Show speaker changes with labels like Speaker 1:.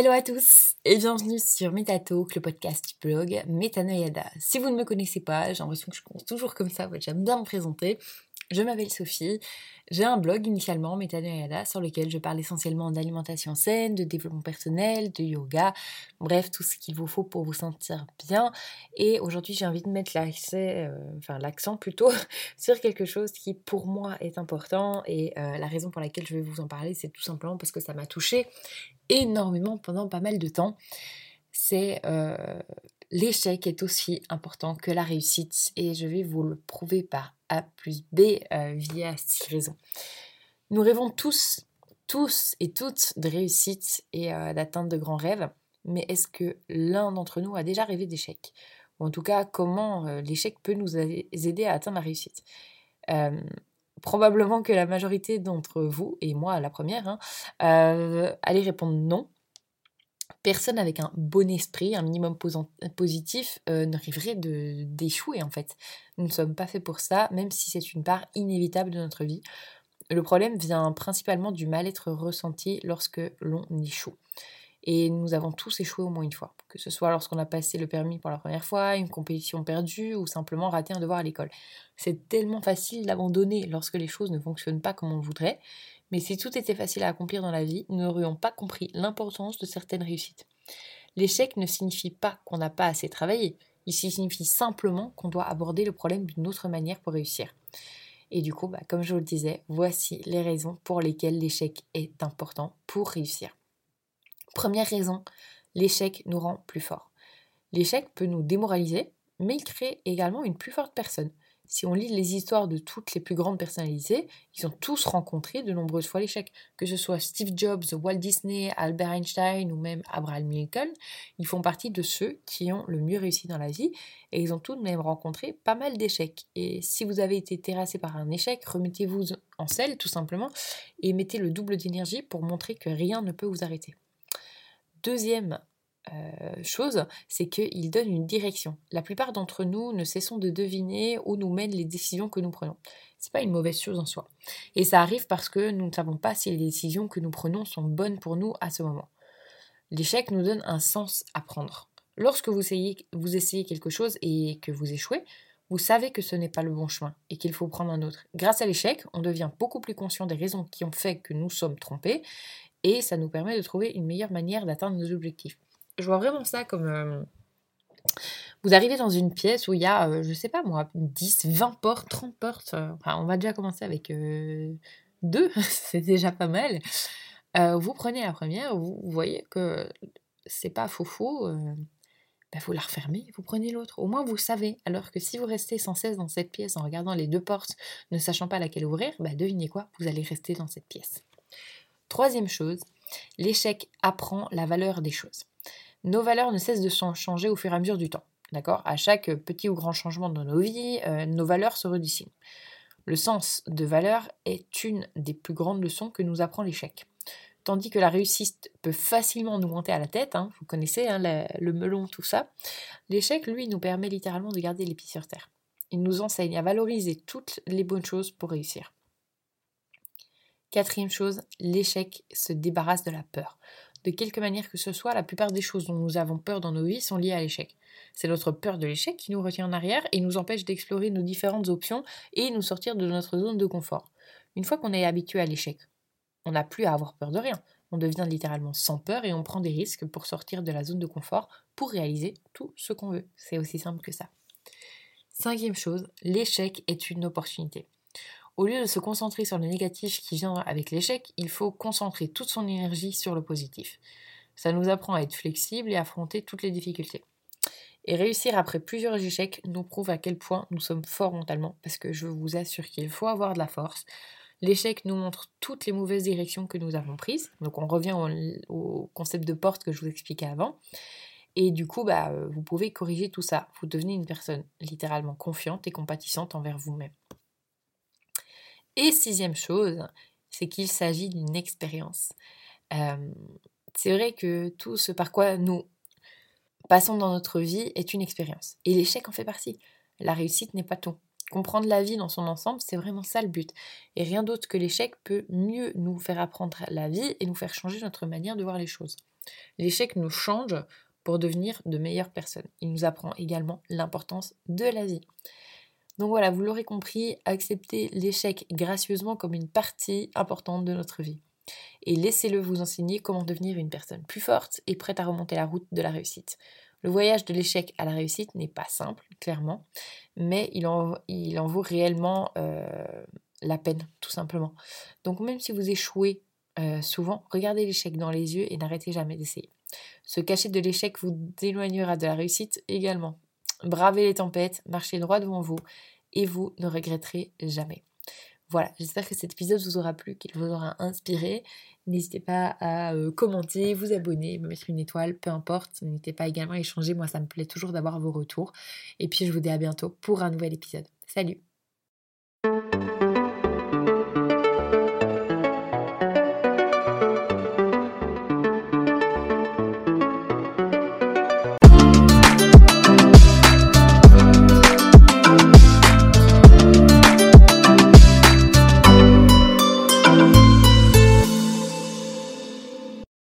Speaker 1: Hello à tous et bienvenue sur MetaTalk, le podcast blog Metanoyada. Si vous ne me connaissez pas, j'ai l'impression que je commence toujours comme ça, j'aime bien me présenter. Je m'appelle Sophie, j'ai un blog initialement, Metanoyada, sur lequel je parle essentiellement d'alimentation saine, de développement personnel, de yoga, bref, tout ce qu'il vous faut pour vous sentir bien. Et aujourd'hui, j'ai envie de mettre euh, enfin l'accent plutôt, sur quelque chose qui pour moi est important. Et euh, la raison pour laquelle je vais vous en parler, c'est tout simplement parce que ça m'a touchée énormément pendant pas mal de temps. C'est euh, l'échec est aussi important que la réussite et je vais vous le prouver par A plus B euh, via six raisons. Nous rêvons tous, tous et toutes de réussite et euh, d'atteindre de grands rêves, mais est-ce que l'un d'entre nous a déjà rêvé d'échec? Ou en tout cas, comment euh, l'échec peut nous aider à atteindre la réussite? Probablement que la majorité d'entre vous, et moi la première, hein, allez répondre non personne avec un bon esprit, un minimum positif, euh, ne rêverait d'échouer en fait. Nous ne sommes pas faits pour ça, même si c'est une part inévitable de notre vie. Le problème vient principalement du mal-être ressenti lorsque l'on échoue. Et nous avons tous échoué au moins une fois, que ce soit lorsqu'on a passé le permis pour la première fois, une compétition perdue ou simplement raté un devoir à l'école. C'est tellement facile d'abandonner lorsque les choses ne fonctionnent pas comme on le voudrait, mais si tout était facile à accomplir dans la vie, nous n'aurions pas compris l'importance de certaines réussites. L'échec ne signifie pas qu'on n'a pas assez travaillé, il signifie simplement qu'on doit aborder le problème d'une autre manière pour réussir. Et du coup, bah, comme je vous le disais, voici les raisons pour lesquelles l'échec est important pour réussir. Première raison, l'échec nous rend plus forts. L'échec peut nous démoraliser, mais il crée également une plus forte personne. Si on lit les histoires de toutes les plus grandes personnalités, ils ont tous rencontré de nombreuses fois l'échec. Que ce soit Steve Jobs, Walt Disney, Albert Einstein ou même Abraham Lincoln, ils font partie de ceux qui ont le mieux réussi dans la vie et ils ont tout de même rencontré pas mal d'échecs. Et si vous avez été terrassé par un échec, remettez-vous en selle tout simplement et mettez le double d'énergie pour montrer que rien ne peut vous arrêter. Deuxième euh, chose, c'est qu'il donne une direction. La plupart d'entre nous ne cessons de deviner où nous mènent les décisions que nous prenons. C'est pas une mauvaise chose en soi. Et ça arrive parce que nous ne savons pas si les décisions que nous prenons sont bonnes pour nous à ce moment. L'échec nous donne un sens à prendre. Lorsque vous essayez, vous essayez quelque chose et que vous échouez, vous savez que ce n'est pas le bon chemin et qu'il faut prendre un autre. Grâce à l'échec, on devient beaucoup plus conscient des raisons qui ont fait que nous sommes trompés et ça nous permet de trouver une meilleure manière d'atteindre nos objectifs. Je vois vraiment ça comme... Euh, vous arrivez dans une pièce où il y a, euh, je sais pas moi, 10, 20 portes, 30 portes. Euh, enfin, on va déjà commencer avec deux, c'est déjà pas mal. vous prenez la première, vous, voyez que c'est pas faux faux, bah, vous la refermez, vous prenez l'autre. Au moins vous savez. Alors que si vous restez sans cesse dans cette pièce en regardant les deux portes, ne sachant pas laquelle ouvrir, bah, devinez quoi, vous allez rester dans cette pièce. Troisième chose, l'échec apprend la valeur des choses nos valeurs ne cessent de changer au fur et à mesure du temps. D'accord? À chaque petit ou grand changement dans nos vies, euh, nos valeurs se redessinent. Le sens de valeur est une des plus grandes leçons que nous apprend l'échec. Tandis que la réussite peut facilement nous monter à la tête, hein, vous connaissez hein, le melon, tout ça, l'échec, lui, nous permet littéralement de garder les pieds sur terre. Il nous enseigne à valoriser toutes les bonnes choses pour réussir. Quatrième chose, l'échec se débarrasse de la peur de quelque manière que ce soit, la plupart des choses dont nous avons peur dans nos vies sont liées à l'échec. C'est notre peur de l'échec qui nous retient en arrière et nous empêche d'explorer nos différentes options et nous sortir de notre zone de confort. Une fois qu'on est habitué à l'échec, on n'a plus à avoir peur de rien. On devient littéralement sans peur et on prend des risques pour sortir de la zone de confort pour réaliser tout ce qu'on veut. C'est aussi simple que ça. Cinquième chose, l'échec est une opportunité. Au lieu de se concentrer sur le négatif qui vient avec l'échec, il faut concentrer toute son énergie sur le positif. Ça nous apprend à être flexible et affronter toutes les difficultés. Et réussir après plusieurs échecs nous prouve à quel point nous sommes forts mentalement, parce que je vous assure qu'il faut avoir de la force. L'échec nous montre toutes les mauvaises directions que nous avons prises. Donc on revient au, concept de porte que je vous expliquais avant. Et du coup, bah, vous pouvez corriger tout ça. Vous devenez une personne littéralement confiante et compatissante envers vous-même. Et sixième chose, c'est qu'il s'agit d'une expérience. c'est vrai que tout ce par quoi nous passons dans notre vie est une expérience. Et l'échec en fait partie. La réussite n'est pas tout. Comprendre la vie dans son ensemble, c'est vraiment ça le but. Et rien d'autre que l'échec peut mieux nous faire apprendre la vie et nous faire changer notre manière de voir les choses. L'échec nous change pour devenir de meilleures personnes. Il nous apprend également l'importance de la vie. Donc voilà, vous l'aurez compris, acceptez l'échec gracieusement comme une partie importante de notre vie. Et laissez-le vous enseigner comment devenir une personne plus forte et prête à remonter la route de la réussite. Le voyage de l'échec à la réussite n'est pas simple, clairement, mais il en, vaut réellement euh, la peine, tout simplement. Donc même si vous échouez euh, souvent, regardez l'échec dans les yeux et n'arrêtez jamais d'essayer. Se cacher de l'échec vous éloignera de la réussite également. Bravez les tempêtes, marchez droit devant vous et vous ne regretterez jamais. Voilà, j'espère que cet épisode vous aura plu, qu'il vous aura inspiré. N'hésitez pas à euh, commenter, vous abonner, me mettre une étoile, peu importe. N'hésitez pas également à échanger, moi ça me plaît toujours d'avoir vos retours. Et puis je vous dis à bientôt pour un nouvel épisode. Salut